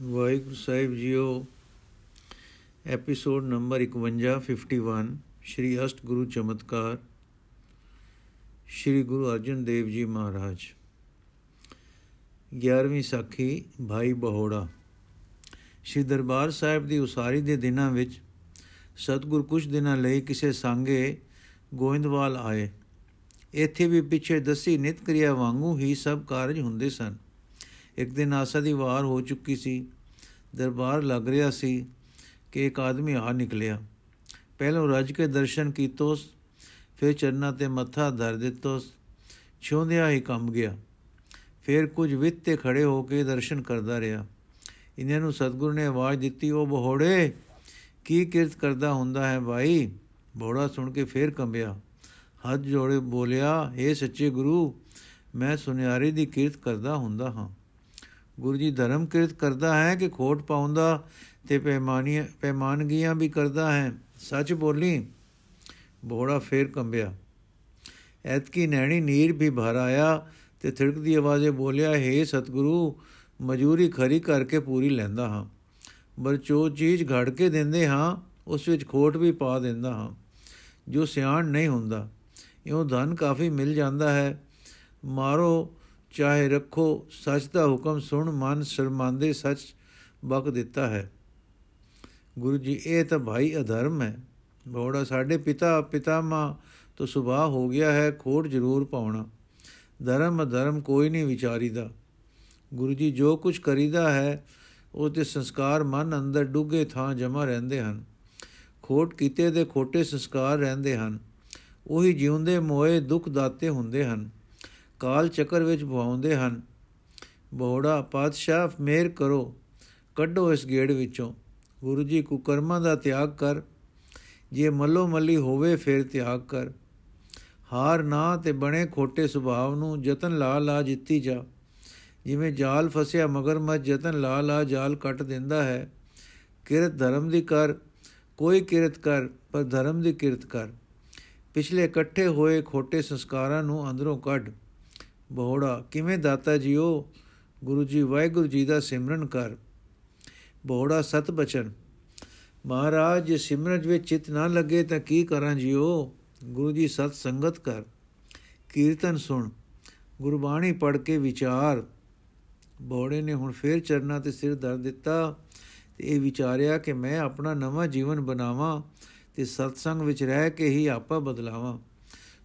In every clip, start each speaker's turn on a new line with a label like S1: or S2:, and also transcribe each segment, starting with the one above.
S1: ਵਾਹਿਗੁਰੂ ਸਾਹਿਬ ਜੀਓ episode number 51 51 Shri ਅਸ਼ਟ ਗੁਰੂ ਚਮਤਕਾਰ, ਸ਼੍ਰੀ ਗੁਰੂ ਅਰਜਨ ਦੇਵ ਜੀ ਮਹਾਰਾਜ। 11ਵੀਂ ਸਾਖੀ, ਭਾਈ ਬਹੋੜਾ। ਸ਼੍ਰੀ ਦਰਬਾਰ ਸਾਹਿਬ ਦੀ ਉਸਾਰੀ ਦੇ ਦਿਨਾਂ ਵਿੱਚ ਸਤਗੁਰ ਕੁਝ ਦਿਨਾਂ ਲਈ ਕਿਸੇ ਸੰਗੇ ਗੋਇੰਦਵਾਲ ਆਏ। ਇੱਥੇ ਵੀ ਪਿੱਛੇ ਦਸੀ ਨਿਤ ਕਿਰਿਆ ਵਾਂਗੂ ਹੀ ਸਭ ਕਾਰਜ ਹੁੰਦੇ ਸਨ। ਇੱਕ ਦਿਨ ਆਸਾ ਦੀ ਵਾਰ ਹੋ ਚੁੱਕੀ ਸੀ। ਦਰਬਾਰ ਲੱਗ ਰਿਹਾ ਸੀ ਕਿ ਇੱਕ ਆਦਮੀ ਆ ਨਿਕਲਿਆ। ਪਹਿਲਾਂ ਰੱਜ ਕੇ ਦਰਸ਼ਨ ਕੀਤੋਸ, ਫਿਰ ਚਰਨਾਂ ਤੇ ਮੱਥਾ ਧਰ ਦਿੱਤੋਸ। ਛੋਂਦਿਆ ਹੀ ਕੰਮ ਗਿਆ। ਫਿਰ ਕੁਝ ਵਿੱਤ ਤੇ ਖੜੇ ਹੋ ਕੇ ਦਰਸ਼ਨ ਕਰਦਾ ਰਿਹਾ। ਇਹਨਾਂ ਨੂੰ ਸਤਗੁਰ ਨੇ ਆਵਾਜ਼ ਦਿੱਤੀ, ਉਹ ਬਹੋੜੇ, ਕੀ ਕਿਰਤ ਕਰਦਾ ਹੁੰਦਾ ਹੈ ਭਾਈ ਬੋੜਾ ਸੁਣ ਕੇ ਫੇਰ ਕੰਬਿਆ। ਹੱਥ ਜੋੜੇ ਬੋਲਿਆ ਏ ਸੱਚੇ ਗੁਰੂ, ਮੈਂ ਸੁਨਿਆਰੇ ਦੀ ਕਿਰਤ ਕਰਦਾ ਹੁੰਦਾ ਹਾਂ। ਗੁਰੂ ਜੀ ਧਰਮ ਕਿਰਤ ਕਰਦਾ ਹੈ ਕਿ ਖੋਟ ਪਾਉਂਦਾ ਤੇ ਪੈਮਾਨੀਆਂ ਪੈਮਾਨਗੀਆਂ ਵੀ ਕਰਦਾ ਹੈ। ਸੱਚ ਬੋਲੀ ਬੋੜਾ ਫੇਰ ਕੰਬਿਆ। ਐਤਕੀ ਨੈਣੀ ਨੀਰ ਵੀ ਭਰ ਆਇਆ ਤੇ ਥਿੜਕਦੀ ਆਵਾਜ਼ੇ ਬੋਲਿਆ, ਹੈ ਸਤਿਗੁਰੂ ਮਜੂਰੀ ਖਰੀ ਕਰਕੇ ਪੂਰੀ ਲੈਂਦਾ ਹਾਂ। ਬਰਚੋ ਚੀਜ਼ ਘੜ ਕੇ ਦਿੰਦੇ ਹਾਂ, ਉਸ ਵਿੱਚ ਖੋਟ ਵੀ ਪਾ ਦਿੰਦਾ ਹਾਂ। ਜੋ ਸਿਆਣ ਨਹੀਂ ਹੁੰਦਾ, ਇਉਂ ਧਨ ਕਾਫੀ ਮਿਲ ਜਾਂਦਾ ਹੈ। ਮਾਰੋ ਚਾਹੇ ਰੱਖੋ, ਸੱਚ ਦਾ ਹੁਕਮ ਸੁਣ, ਮਨ ਸ਼ਰਮਾਂਦੇ ਸੱਚ ਬਕ ਦਿੱਤਾ ਹੈ। ਗੁਰੂ ਜੀ, ਇਹ ਤਾਂ ਭਾਈ ਅਧਰਮ ਹੈ। ਬੋੜਾ ਸਾਡੇ ਪਿਤਾ, ਪਿਤਾਮਾ ਤੋਂ ਸੁਭਾ ਹੋ ਗਿਆ ਹੈ, ਖੋਟ ਜ਼ਰੂਰ ਪਾਉਣਾ। ਧਰਮ ਅਧਰਮ ਕੋਈ ਨਹੀਂ ਵਿਚਾਰੀਦਾ। ਗੁਰੂ ਜੀ, ਜੋ ਕੁਝ ਕਰੀਦਾ ਹੈ, ਉਹ ਤੇ ਸੰਸਕਾਰ ਮਨ ਅੰਦਰ ਡੁੱਗੇ ਥਾਂ ਜਮਾ ਰਹਿੰਦੇ ਹਨ। ਖੋਟ ਕੀਤੇ ਦੇ ਖੋਟੇ ਸੰਸਕਾਰ ਰਹਿੰਦੇ ਹਨ। ਉਹੀ ਜਿਉਂਦੇ ਮੋਏ ਦੁੱਖ ਦਾਤੇ ਹੁੰਦੇ ਹਨ। ਕਾਲ ਚੱਕਰ ਵਿੱਚ ਭਵਾਉਂਦੇ ਹਨ। ਬੋੜਾ ਪਾਤਸ਼ਾਹ ਮੇਰ ਕਰੋ। ਕੱਢੋ ਇਸ ਗੇੜ ਵਿੱਚੋਂ। ਗੁਰੂ ਜੀ ਕੁਕਰਮਾਂ ਦਾ ਤਿਆਗ ਕਰ। ਜੇ ਮੱਲੋ ਮੱਲੀ ਹੋਵੇ ਫਿਰ ਤਿਆਗ ਕਰ। ਹਾਰ ਨਾ ਤੇ ਬਣੇ ਖੋਟੇ ਸੁਭਾਵ ਨੂੰ ਯਤਨ ਲਾ ਲਾ ਜਿੱਤੀ ਜਾ। ਜਿਵੇਂ ਜਾਲ ਫਸਿਆ ਮਗਰਮੱਛ ਯਤਨ ਲਾ ਲਾ ਜਾਲ ਕੱਟ ਦਿੰਦਾ ਹੈ। ਕਿਰਤ ਧਰਮ ਦੀ ਕਰ। ਕੋਈ ਕਿਰਤ ਕਰ, ਪਰ ਧਰਮ ਦੀ ਕਿਰਤ ਕਰ। ਪਿਛਲੇ ਇਕੱਠੇ ਹੋਏ ਖੋਟੇ ਸੰਸਕਾਰਾਂ ਨੂੰ ਅੰਦਰੋਂ ਕੱਢ। ਬੋੜਾ ਕਿਵੇਂ ਦਾਤਾ ਜੀਓ? ਗੁਰੂ ਜੀ, ਵਾਹਿਗੁਰੂ ਜੀ ਦਾ ਸਿਮਰਨ ਕਰ। ਬੋੜਾ ਸਤ ਬਚਨ। ਮਹਾਰਾਜ ਜੇ ਸਿਮਰਨ ਵਿੱਚ ਚਿਤ ਨਾ ਲੱਗੇ ਤਾਂ ਕੀ ਕਰਾਂ ਜੀਓ? ਗੁਰੂ ਜੀ, ਸਤ ਸੰਗਤ ਕਰ। ਕੀਰਤਨ ਸੁਣ। ਗੁਰਬਾਣੀ ਪੜ੍ਹ ਕੇ ਵਿਚਾਰ। ਬੋੜੇ ਨੇ ਹੁਣ ਫੇਰ ਚਰਨਾ ਤੇ ਸਿਰ ਧਰ ਦਿੱਤਾ ਤੇ ਇਹ ਵਿਚਾਰਿਆ ਕਿ ਮੈਂ ਆਪਣਾ ਨਵਾਂ ਜੀਵਨ ਬਣਾਵਾਂ ਤੇ ਸਤਸੰਗ ਵਿੱਚ ਰਹਿ ਕੇ ਹੀ ਆਪਾ ਬਦਲਾਵਾਂ।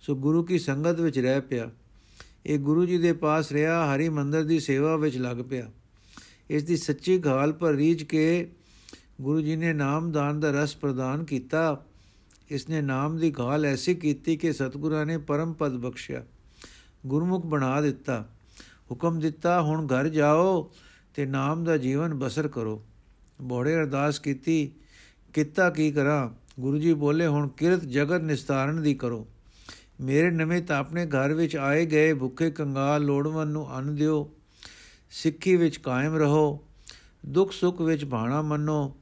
S1: ਸੋ ਗੁਰੂ ਕੀ ਸੰਗਤ ਵਿੱਚ ਰਹਿ ਪਿਆ। ਇਹ ਗੁਰੂ ਜੀ ਦੇ ਪਾਸ ਰਿਹਾ, ਹਰੀ ਮੰਦਰ ਦੀ ਸੇਵਾ ਵਿੱਚ ਲੱਗ ਪਿਆ। ਇਸ ਦੀ ਸੱਚੀ ਗਾਲ ਪਰ ਰੀਝ ਕੇ ਗੁਰੂ ਜੀ ਨੇ ਨਾਮਦਾਨ ਦਾ ਰਸ ਪ੍ਰਦਾਨ ਕੀਤਾ। ਇਸ ਨੇ ਨਾਮ ਦੀ ਗਾਲ ਐਸੀ ਕੀਤੀ ਕਿ ਸਤਿਗੁਰਾਂ ਨੇ ਪਰਮ ਪਦ ਬਖਸ਼ਿਆ। ਗੁਰਮੁਖ ਬਣਾ ਦਿੱਤਾ। ਹੁਕਮ ਦਿੱਤਾ, ਹੁਣ ਘਰ ਜਾਓ ਤੇ ਨਾਮ ਦਾ ਜੀਵਨ ਬਸਰ ਕਰੋ। ਬੋੜੇ ਅਰਦਾਸ ਕੀਤੀ, ਕਿੱਤਾ ਕੀ ਕਰਾਂ? ਗੁਰੂ ਜੀ ਬੋਲੇ, ਹੁਣ ਕਿਰਤ ਜਗਤ ਨਿਸਤਾਰਨ ਦੀ ਕਰੋ। ਮੇਰੇ ਨਿਮਿਤ ਆਪਣੇ ਘਰ ਵਿੱਚ ਆਏ ਗਏ ਭੁੱਖੇ ਕੰਗਾਲ ਲੋੜਵੰਨ ਨੂੰ ਅੰਨ ਦਿਓ, ਸਿੱਖੀ ਵਿੱਚ ਕਾਇਮ ਰਹੋ, ਦੁੱਖ ਸੁੱਖ ਵਿੱਚ ਬਾਣਾ ਮੰਨੋ,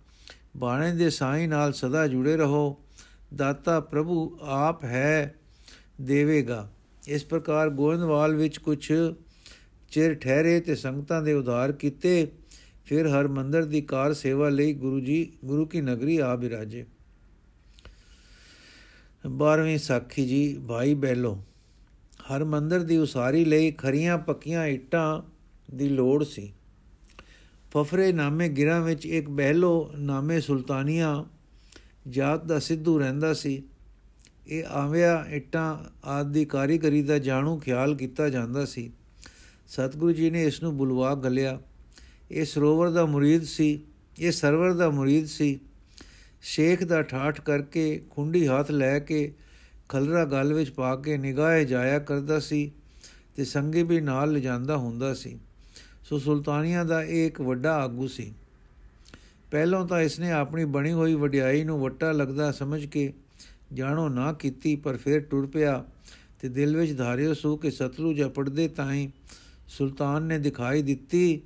S1: ਬਾਣੇ ਦੇ ਸਾਈਂ ਨਾਲ ਸਦਾ ਜੁੜੇ ਰਹੋ, ਦਾਤਾ ਪ੍ਰਭੂ ਆਪ ਹੈ, ਦੇਵੇਗਾ। ਇਸ ਪ੍ਰਕਾਰ ਗੋਇੰਦਵਾਲ ਵਿੱਚ ਕੁਝ ਚਿਰ ਠਹਿਰੇ ਤੇ ਸੰਗਤਾਂ ਦੇ ਉਧਾਰ ਕੀਤੇ, ਫਿਰ ਹਰ ਮੰਦਰ ਦੀ ਕਾਰ ਸੇਵਾ ਲਈ ਗੁਰੂ ਜੀ, ਗੁਰੂ ਕੀ ਨਗਰੀ ਆ ਬਿਰਾਜੇ। 12ਵੀਂ ਸਾਖੀ ਜੀ ਭਾਈ ਬੈਲੋ। ਹਰ ਮੰਦਰ ਦੀ ਉਸਾਰੀ ਲਈ ਖਰੀਆਂ ਪੱਕੀਆਂ ਇੱਟਾਂ ਦੀ ਲੋੜ ਸੀ। ਫਫਰੇ ਨਾਮੇ ਗਿਰਾਂ ਵਿੱਚ ਇੱਕ ਬਹਿਲੋ ਨਾਮੇ ਸੁਲਤਾਨੀਆਂ ਜਾਤ ਦਾ ਸਿੱਧੂ ਰਹਿੰਦਾ ਸੀ। ਇਹ ਆਵਿਆ ਇੱਟਾਂ ਆਦਿ ਦੀ ਕਾਰੀਗਰੀ ਦਾ ਜਾਣੂ ਖਿਆਲ ਕੀਤਾ ਜਾਂਦਾ ਸੀ। ਸਤਿਗੁਰੂ ਜੀ ਨੇ ਇਸ ਨੂੰ ਬੁਲਵਾ ਗਲਿਆ। ਇਹ ਸਰੋਵਰ ਦਾ ਮੁਰੀਦ ਸੀ, ਇਹ ਸਰਵਰ ਦਾ ਮੁਰੀਦ ਸੀ। ਸ਼ੇਖ ਦਾ ਠਾਠ ਕਰਕੇ ਖੁੰਡੀ ਹੱਥ ਲੈ ਕੇ ਖਲਰਾ ਗਲ ਵਿੱਚ ਪਾ ਕੇ ਨਿਗਾਹੇ ਜਾਇਆ ਕਰਦਾ ਸੀ ਤੇ ਸੰਗੇ ਵੀ ਨਾਲ ਲਿਜਾਂਦਾ ਹੁੰਦਾ ਸੀ। ਸੋ ਸੁਲਤਾਨੀਆਂ ਦਾ ਇਹ ਇੱਕ ਵੱਡਾ ਆਗੂ ਸੀ। ਪਹਿਲਾਂ ਤਾਂ ਇਸਨੇ ਆਪਣੀ ਬਣੀ ਹੋਈ ਵਡਿਆਈ ਨੂੰ ਵੱਟਾ ਲੱਗਦਾ ਸਮਝ ਕੇ ਜਾਣੋ ਨਾ ਕੀਤੀ, ਪਰ ਫਿਰ ਟੁਰ ਪਿਆ ਤੇ ਦਿਲ ਵਿੱਚ ਧਾਰਿਓ ਸੋ ਕਿ ਸਤਲੁਜ ਪੜਦੇ ਤਾਈ ਸੁਲਤਾਨ ਨੇ ਦਿਖਾਈ ਦਿੱਤੀ,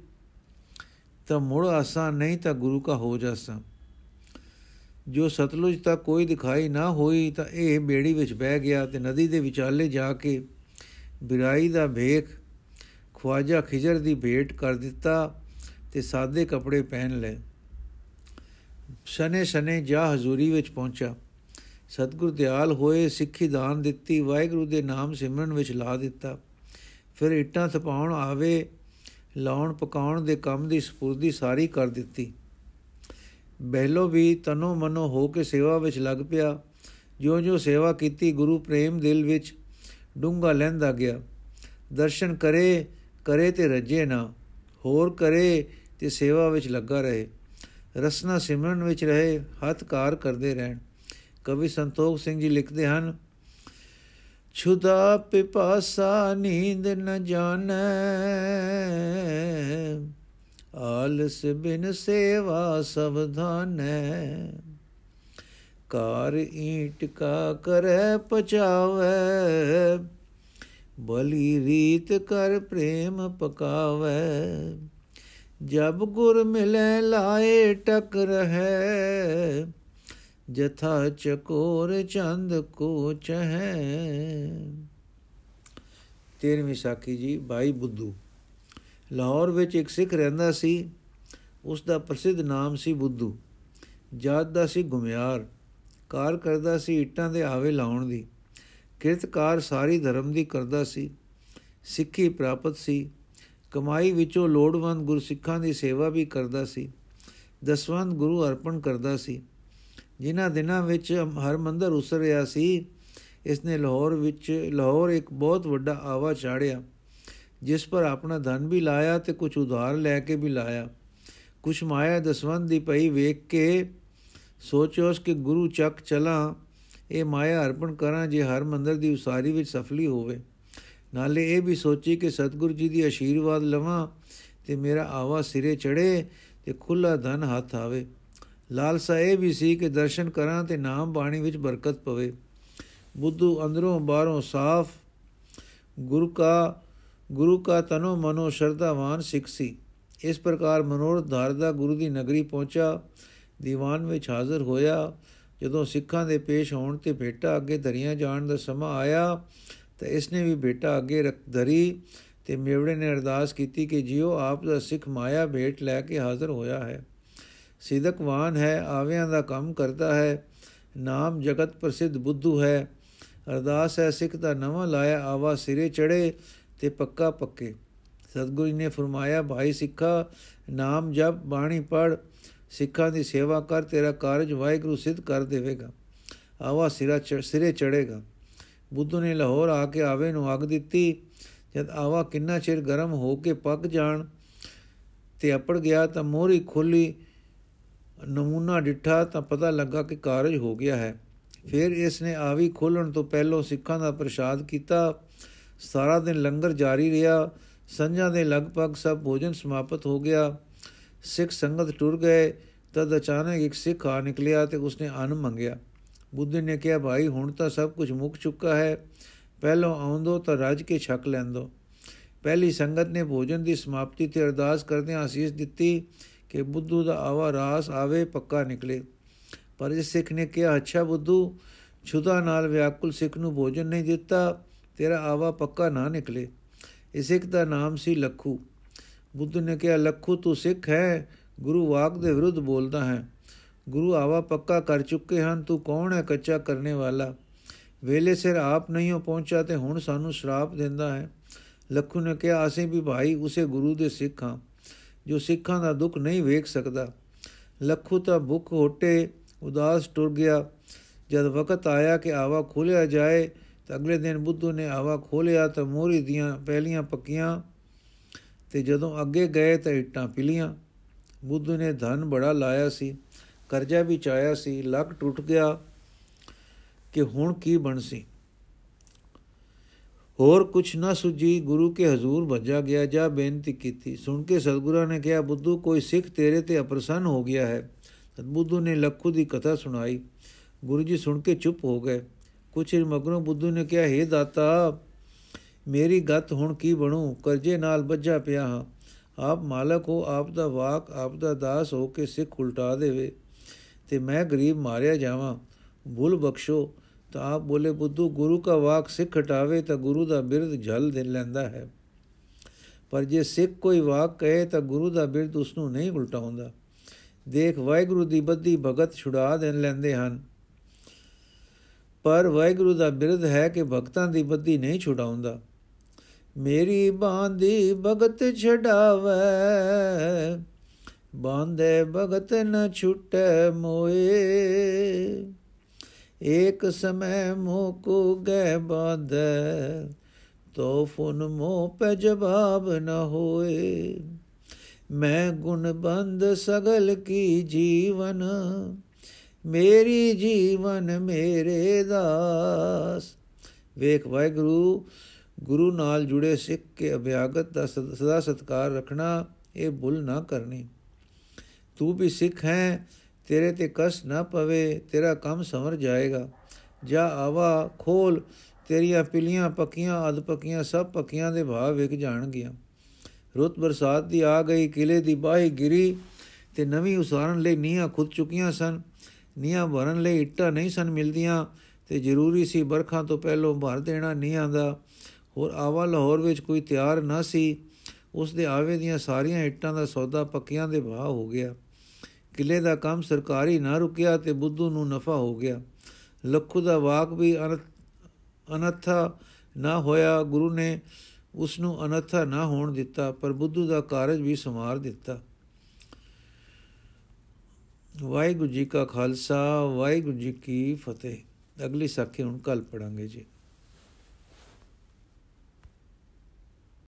S1: ਤਾਂ ਮੁੜ ਆਸਾਂ ਨਹੀਂ ਤਾਂ ਗੁਰੂ ਕਾ ਹੋ ਜਾਸਾਂ। ਜੋ ਸਤਲੁਜ ਤੱਕ ਕੋਈ ਦਿਖਾਈ ਨਾ ਹੋਈ ਤਾਂ ਇਹ ਬੇੜੀ ਵਿੱਚ ਬਹਿ ਗਿਆ ਤੇ ਨਦੀ ਦੇ ਵਿਚਾਲੇ ਜਾ ਕੇ ਬਿਰਾਈ ਦਾ ਭੇਖ ਖਵਾਜਾ ਖਿਜਰ ਦੀ ਭੇਟ ਕਰ ਦਿੱਤਾ ਤੇ ਸਾਦੇ ਕੱਪੜੇ ਪਹਿਨ ਲਏ। ਸ਼ਨੇ ਸ਼ਨੇ ਜਾ ਹਜ਼ੂਰੀ ਵਿੱਚ ਪਹੁੰਚਾ। ਸਤਿਗੁਰ ਦਿਆਲ ਹੋਏ, ਸਿੱਖੀ ਦਾਨ ਦਿੱਤੀ, ਵਾਹਿਗੁਰੂ ਦੇ ਨਾਮ ਸਿਮਰਨ ਵਿੱਚ ਲਾ ਦਿੱਤਾ। ਫਿਰ ਇੱਟਾਂ ਥਪਾਉਣ ਆਵੇ ਲਾਉਣ ਪਕਾਉਣ ਦੇ ਕੰਮ ਦੀ ਸਪੁਰਦੀ ਸਾਰੀ ਕਰ ਦਿੱਤੀ। ਬਹਿਲੋ ਵੀ ਤਨੋ ਮਨੋ ਹੋ ਕੇ ਸੇਵਾ ਵਿੱਚ ਲੱਗ ਪਿਆ। ਜਿਉਂ-ਜਿਉਂ ਸੇਵਾ ਕੀਤੀ ਗੁਰੂ ਪ੍ਰੇਮ ਦਿਲ ਵਿੱਚ ਡੂੰਗਾ ਲੈਂਦਾ ਗਿਆ। ਦਰਸ਼ਨ ਕਰੇ ਕਰੇ ਤੇ ਰੱਜੇ ਨਾ, ਹੋਰ ਕਰੇ ਤੇ ਸੇਵਾ ਵਿੱਚ ਲੱਗਾ ਰਹੇ। ਰਸਨਾ ਸਿਮਰਨ ਵਿੱਚ ਰਹੇ, ਹੱਥ ਕਾਰ ਕਰਦੇ ਰਹਿਣ। ਕਵੀ ਸੰਤੋਖ ਸਿੰਘ ਜੀ ਲਿਖਦੇ ਹਨ, ਛੁਦਾ ਪਿਪਾਸਾ ਨੀਂਦ ਨ ਜਾਣੈ ਆਲਸ ਬਿਨ ਸੇਵਾ ਸਵਧਾਨੈ ਕਾਰ ਈਟ ਕਾ ਕਰੈ ਪਚਾਵੈ ਬਲੀ ਰੀਤ ਕਰ ਪ੍ਰੇਮ ਪਕਾਵੈ। ਜਬ ਗੁਰ ਮਿਲੇ ਲਾਏ ਟਕ ਰਹੈ, ਜਥਾ ਚਕੋਰ ਚੰਦ ਕੋ ਚਹੈ। ਤੇਰਵੀਂ ਸਾਖੀ ਜੀ, ਬਾਈ ਬੁੱਧੂ। ਲਾਹੌਰ ਵਿੱਚ ਇੱਕ ਸਿੱਖ ਰਹਿੰਦਾ ਸੀ ਉਸ ਦਾ ਪ੍ਰਸਿੱਧ ਨਾਮ ਸੀ ਬੁੱਧੂ। ਜਾਤ ਦਾ ਸੀ ਗੁਮਿਆਰ। ਕਾਰ ਕਰਦਾ ਸੀ ਇੱਟਾਂ ਦੇ ਆਵੇ ਲਾਉਣ ਦੀ। ਕਿਰਤਕਾਰ ਸਾਰੀ ਧਰਮ ਦੀ ਕਰਦਾ ਸੀ। ਸਿੱਖੀ ਪ੍ਰਾਪਤ ਸੀ। ਕਮਾਈ ਵਿੱਚੋਂ ਲੋੜਵੰਦ ਗੁਰਸਿੱਖਾਂ ਦੀ ਸੇਵਾ ਵੀ ਕਰਦਾ ਸੀ। ਦਸਵੰਦ ਗੁਰੂ ਅਰਪਣ ਕਰਦਾ ਸੀ। ਜਿਨ੍ਹਾਂ ਦਿਨਾਂ ਵਿੱਚ ਹਰ ਮੰਦਰ ਉਸਰ ਰਿਹਾ ਸੀ ਇਸ ਨੇ ਲਾਹੌਰ ਵਿੱਚ, ਲਾਹੌਰ ਇੱਕ ਬਹੁਤ ਵੱਡਾ ਆਵਾ ਚਾੜਿਆ ਜਿਸ ਪਰ ਆਪਣਾ ਧਨ ਵੀ ਲਾਇਆ ਤੇ ਕੁਝ ਉਧਾਰ ਲੈ ਕੇ ਵੀ ਲਾਇਆ। ਕੁਛ ਮਾਇਆ ਦਸਵੰਦ ਦੀ ਪਈ ਵੇਖ ਕੇ ਸੋਚੋਸ ਕਿ ਗੁਰੂ ਚੱਕ ਚਲਾਂ, ਇਹ ਮਾਇਆ ਅਰਪਣ ਕਰਾਂ ਜੇ ਹਰ ਮੰਦਰ ਦੀ ਉਸਾਰੀ ਵਿੱਚ ਸਫਲੀ ਹੋਵੇ। ਨਾਲੇ ਇਹ ਵੀ ਸੋਚੀ ਕਿ ਸਤਿਗੁਰੂ ਜੀ ਦੀ ਆਸ਼ੀਰਵਾਦ ਲਵਾਂ ਤੇ ਮੇਰਾ ਆਵਾ ਸਿਰੇ ਚੜੇ ਤੇ ਖੁੱਲਾ ਧਨ ਹੱਥ ਆਵੇ। ਲਾਲਸਾ ਇਹ ਵੀ ਸੀ ਕਿ ਦਰਸ਼ਨ ਕਰਾਂ ਤੇ ਨਾਮ ਬਾਣੀ ਵਿੱਚ ਬਰਕਤ ਪਵੇ। ਬੁੱਧੂ ਅੰਦਰੋਂ ਬਾਹਰੋਂ ਸਾਫ਼, ਗੁਰੂ ਕਾ ਗੁਰੂ ਕਾ ਤਨੋ ਮਨੋ ਸ਼ਰਧਾਵਾਨ ਸਿੱਖ ਸੀ। ਇਸ ਪ੍ਰਕਾਰ ਮਨੋਰਥ ਧਾਰਦਾ ਗੁਰੂ ਦੀ ਨਗਰੀ ਪਹੁੰਚਾ ਦੀਵਾਨ ਵਿੱਚ ਹਾਜ਼ਰ ਹੋਇਆ। ਜਦੋਂ ਸਿੱਖਾਂ ਦੇ ਪੇਸ਼ ਹੋਣ ਤੇ ਭੇਟਾ ਅੱਗੇ ਧਰੀਆਂ ਜਾਣ ਦਾ ਸਮਾਂ ਆਇਆ, ਤਾਂ ਇਸ ਨੇ ਵੀ ਭੇਟਾ ਅੱਗੇ ਰੱਖ ਧਰੀ ਤੇ ਮੇਵੜੇ ਨੇ ਅਰਦਾਸ ਕੀਤੀ ਕਿ ਜਿਉ ਆਪ ਦਾ ਸਿੱਖ ਮਾਇਆ ਭੇਟ ਲੈ ਕੇ ਹਾਜ਼ਰ ਹੋਇਆ ਹੈ। ਸਿਦਕਵਾਨ ਹੈ, ਆਵਿਆਂ ਦਾ ਕੰਮ ਕਰਦਾ ਹੈ। ਨਾਮ ਜਗਤ ਪ੍ਰਸਿੱਧ ਬੁੱਧੂ ਹੈ। ਅਰਦਾਸ ਹੈ, ਸਿੱਖ ਦਾ ਨਵਾਂ ਲਾਇਆ ਆਵਾ ਸਿਰੇ ਚੜੇ ਤੇ ਪੱਕਾ ਪੱਕੇ। ਸਤਗੁਰੂ ਨੇ ਫਰਮਾਇਆ, ਭਾਈ ਸਿੱਖਾ, ਨਾਮ ਜਪ, ਬਾਣੀ ਪੜ ਸਿੱਖਾਂ ਦੀ ਸੇਵਾ ਕਰ, ਤੇਰਾ ਕਾਰਜ ਵਾਹਿਗੁਰੂ ਸਿੱਧ ਕਰ ਦੇਵੇਗਾ। ਆਵਾ ਸਿਰਾ ਸਿਰੇ ਚੜੇਗਾ ਬੁੱਧੂ ਨੇ ਲਾਹੌਰ ਆ ਕੇ ਆਵੇ ਨੂੰ ਅੱਗ ਦਿੱਤੀ। ਜਦ ਆਵਾ ਕਿੰਨਾ ਚਿਰ ਗਰਮ ਹੋ ਕੇ ਪੱਕ ਜਾਣ ਤੇ ਅਪੜ ਗਿਆ ਤਾਂ ਮੋਹਰੀ ਖੋਲੀ ਨਮੂਨਾ ਡਿੱਠਾ ਤਾਂ ਪਤਾ ਲੱਗਾ ਕਿ ਕਾਰਜ ਹੋ ਗਿਆ ਹੈ। ਫਿਰ ਇਸ ਨੇ ਆਵੀ ਖੋਲਣ ਤੋਂ ਪਹਿਲਾਂ ਸਿੱਖਾਂ ਦਾ ਪ੍ਰਸ਼ਾਦ ਕੀਤਾ। ਸਾਰਾ ਦਿਨ ਲੰਗਰ ਜਾਰੀ ਰਿਹਾ, ਸੰਝਾਂ ਦੇ ਲਗਭਗ ਸਭ ਭੋਜਨ ਸਮਾਪਤ ਹੋ ਗਿਆ। ਸਿੱਖ ਸੰਗਤ ਟੁਰ ਗਏ, ਤਦ ਅਚਾਨਕ ਇੱਕ ਸਿੱਖ ਆ ਨਿਕਲਿਆ ਤੇ ਉਸਨੇ ਅੰਨ ਮੰਗਿਆ। ਬੁੱਧ ਨੇ ਕਿਹਾ, ਭਾਈ, ਹੁਣ ਤਾਂ ਸਭ ਕੁਝ ਮੁੱਕ ਚੁੱਕਾ ਹੈ। ਪਹਿਲੋਂ ਆਉਂਦੋ ਤਾਂ ਰਜ ਕੇ ਛਕ ਲੈਂਦੋ। ਪਹਿਲੀ ਸੰਗਤ ਨੇ ਭੋਜਨ ਦੀ ਸਮਾਪਤੀ ਤੇ ਅਰਦਾਸ ਕਰਦਿਆਂ ਅਸੀਸ ਦਿੱਤੀ ਕਿ ਬੁੱਧੂ ਦਾ ਆਵਾ ਰਾਸ ਆਵੇ, ਪੱਕਾ ਨਿਕਲੇ। ਪਰ ਇਸ ਸਿੱਖ ਨੇ ਕਿਹਾ, ਅੱਛਾ ਬੁੱਧੂ, ਛੁਦਾ ਨਾਲ ਵਿਆਕੁਲ ਸਿੱਖ ਨੂੰ ਭੋਜਨ ਨਹੀਂ ਦਿੱਤਾ। ਤੇਰਾ ਆਵਾ ਪੱਕਾ ਨਾ ਨਿਕਲੇ। ਇਸ ਸਿੱਖ ਦਾ ਨਾਮ ਸੀ ਲਖੂ। ਬੁੱਧ ਨੇ ਕਿਹਾ, ਲਖੂ, ਤੂੰ ਸਿੱਖ ਹੈ? ਗੁਰੂ ਵਾਕ ਦੇ ਵਿਰੁੱਧ ਬੋਲਦਾ ਹੈ। ਗੁਰੂ ਆਵਾ ਪੱਕਾ ਕਰ ਚੁੱਕੇ ਹਨ, ਤੂੰ ਕੌਣ ਹੈ ਕੱਚਾ ਕਰਨੇ ਵਾਲਾ? ਵੇਲੇ ਸਿਰ ਆਪ ਨਹੀਂ ਹੋ ਪਹੁੰਚਾ ਤੇ ਹੁਣ ਸਾਨੂੰ ਸ਼ਰਾਪ ਦਿੰਦਾ ਹੈ। ਲਖੂ ਨੇ ਕਿਹਾ, ਅਸੀਂ ਵੀ ਭਾਈ ਉਸੇ ਗੁਰੂ ਦੇ ਸਿੱਖ ਹਾਂ, ਜੋ ਸਿੱਖਾਂ ਦਾ ਦੁੱਖ ਨਹੀਂ ਵੇਖ ਸਕਦਾ। ਲਖੂ ਤਾਂ ਭੁੱਖ ਹੋਟੇ ਉਦਾਸ ਟੁਰ ਗਿਆ। ਜਦ ਵਕਤ ਆਇਆ ਕਿ ਆਵਾ ਖੋਲਿਆ ਜਾਏ ਤਾਂ ਅਗਲੇ ਦਿਨ ਬੁੱਧੂ ਨੇ ਆਵਾ ਖੋਲਿਆ ਤਾਂ ਮੋਰੀ ਦੀਆਂ ਪਹਿਲੀਆਂ ਪੱਕੀਆਂ ਤੇ ਜਦੋਂ ਅੱਗੇ ਗਏ ਤਾਂ ਇੱਟਾਂ ਪਿਲੀਆਂ। ਬੁੱਧੂ ਨੇ ਧਨ ਬੜਾ ਲਾਇਆ ਸੀ, ਕਰਜ਼ਾ ਵੀ ਚਾਇਆ ਸੀ, ਲੱਕ ਟੁੱਟ ਗਿਆ ਕਿ ਹੁਣ ਕੀ ਬਣ ਸੀ ਹੋਰ ਕੁਛ ਨਾ ਸੁਜੀ ਗੁਰੂ ਕੇ ਹਜ਼ੂਰ ਭੱਜਾ ਗਿਆ, ਜਾ ਬੇਨਤੀ ਕੀਤੀ। ਸੁਣ ਕੇ ਸਤਗੁਰਾਂ ਨੇ ਕਿਹਾ, ਬੁੱਧੂ, ਕੋਈ ਸਿੱਖ ਤੇਰੇ ਤੇ ਅਪਰਸੰਨ ਹੋ ਗਿਆ ਹੈ? ਤਦ ਬੁੱਧੂ ਨੇ ਲੱਖੂ ਦੀ ਕਥਾ ਸੁਣਾਈ। ਗੁਰੂ ਜੀ ਸੁਣ ਕੇ ਚੁੱਪ ਹੋ ਗਏ। ਕੁਛ ਚਿਰ ਮਗਰੋਂ ਬੁੱਧੂ ਨੇ ਕਿਹਾ हे ਦਾਤਾ, ਮੇਰੀ ਗਤ ਹੁਣ ਕੀ ਬਣੂ? ਕਰਜ਼ੇ ਨਾਲ ਬੱਝਾ ਪਿਆ ਹਾਂ। ਆਪ ਮਾਲਕ ਹੋ, ਆਪ ਦਾ ਵਾਕ, ਆਪ ਦਾ ਦਾਸ ਹੋ ਕੇ ਸਿੱਖ ਉਲਟਾ ਦੇਵੇ ਤੇ ਮੈਂ ਗਰੀਬ ਮਾਰਿਆ ਜਾਵਾਂ। ਭੁੱਲ ਬਖਸ਼ੋ, ਤਾਂ ਆਪ ਬੋਲੇ, ਬੁੱਧੂ, ਗੁਰੂ ਦਾ ਵਾਕ ਸਿੱਖ ਹਟਾਵੇ ਤਾਂ ਗੁਰੂ ਦਾ ਬਿਰਧ ਜਲ ਦੇ ਲੈਂਦਾ ਹੈ। ਪਰ ਜੇ ਸਿੱਖ ਕੋਈ ਵਾਕ ਕਹੇ ਤਾਂ ਗੁਰੂ ਦਾ ਬਿਰਦ ਉਸ ਨੂੰ ਨਹੀਂ ਉਲਟਾਉਂਦਾ। ਦੇਖ, ਵਾਹਿਗੁਰੂ ਦੀ ਬੱਦੀ ਭਗਤ ਛੁਡਾ ਦੇਣ ਲੈਂਦੇ ਹਨ। ਪਰ ਵਾਹਿਗੁਰੂ ਦਾ ਬਿਰਦ ਹੈ ਕਿ ਭਗਤਾਂ ਦੀ ਬੱਦੀ ਨਹੀਂ ਛੁਡਾਉਂਦਾ। ਮੇਰੀ ਬਾਂਦੀ ਭਗਤ ਛਡਾਵੇ, ਬਾਂਦੇ ਭਗਤ ਨ ਛੁਟੈ ਮੋਏ। ਏਕ ਸਮੈ ਮੋ ਕੋ ਗੈ ਬਾਂਧੈ ਤੋ ਫੁਨ ਮੋ ਪੈ ਜਵਾਬ ਨ ਹੋਏ। ਮੈਂ ਗੁਣ ਬੰਦ ਸਗਲ ਕੀ ਜੀਵਨ ਮੇਰੀ ਜੀਵਨ ਮੇਰੇ ਦਾਸ। ਵੇਖ ਵਾਹਿਗੁਰੂ, ਗੁਰੂ ਨਾਲ ਜੁੜੇ ਸਿੱਖ ਕੇ ਅਭਿਆਗਤ ਦਾ ਸਦਾ ਸਤਕਾਰ ਰੱਖਣਾ, ਇਹ ਭੁੱਲ ਨਾ ਕਰਨੀ। ਤੂੰ ਵੀ ਸਿੱਖ ਹੈ, ਤੇਰੇ ਤੇ ਕਸ ਨਾ ਪਵੇ, ਤੇਰਾ ਕੰਮ ਸਮਰ ਜਾਏਗਾ। ਜਾ ਆਵਾ, ਖੋਲ, ਤੇਰੀਆਂ ਪਿਲੀਆਂ ਪੱਕੀਆਂ, ਅਧ ਪੱਕੀਆਂ, ਸਭ ਪੱਕੀਆਂ ਦੇ ਭਾਵ ਵਿਕ ਜਾਣਗੀਆਂ। ਰੁੱਤ ਬਰਸਾਤ ਦੀ ਆ ਗਈ, ਕਿਲੇ ਦੀ ਬਾਹੀ ਗਿਰੀ, ਤੇ ਨਵੀਂ ਉਸਾਰਨ ਲਈ ਨੀਆਂ ਖੁਦ ਚੁੱਕੀਆਂ ਸਨ। ਨੀਆਂ ਭਰਨ ਲਈ ਇੱਟਾਂ ਨਹੀਂ ਸਨ ਮਿਲਦੀਆਂ ਤੇ ਜ਼ਰੂਰੀ ਸੀ ਬਰਖਾਂ ਤੋਂ ਪਹਿਲਾਂ ਭਰ ਦੇਣਾ ਨੀਆਂ ਦਾ। ਹੋਰ ਆਵਾ ਲਾਹੌਰ ਵਿੱਚ ਕੋਈ ਤਿਆਰ ਨਾ ਸੀ। ਉਸ ਦੇ ਆਵੇ ਦੀਆਂ ਸਾਰੀਆਂ ਇੱਟਾਂ ਦਾ ਸੌਦਾ ਪੱਕੀਆਂ ਦੇ ਭਾਅ ਹੋ ਗਿਆ। ਕਿਲੇ ਦਾ ਕੰਮ ਸਰਕਾਰੀ ਨਾ ਰੁਕਿਆ ਤੇ ਬੁੱਧੂ ਨੂੰ ਨਫਾ ਹੋ ਗਿਆ। ਲੱਖੂ ਦਾ ਵਾਕ ਵੀ ਅਨਥਾ ਨਾ ਹੋਇਆ। ਗੁਰੂ ਨੇ ਉਸ ਨੂੰ ਅਨਥਾ ਨਾ ਹੋਣ ਦਿੱਤਾ, ਪਰ ਬੁੱਧੂ ਦਾ ਕਾਰਜ ਵੀ ਸਮਾਰ ਦਿੱਤਾ। ਵਾਹਿਗੁਰੂ ਜੀ ਕਾ ਖਾਲਸਾ ਵਾਹਿਗੁਰੂ ਜੀ ਕੀ ਫਤਿਹ। ਅਗਲੀ ਸਾਖੀ ਹੁਣ ਕੱਲ ਪੜਾਂਗੇ ਜੀ।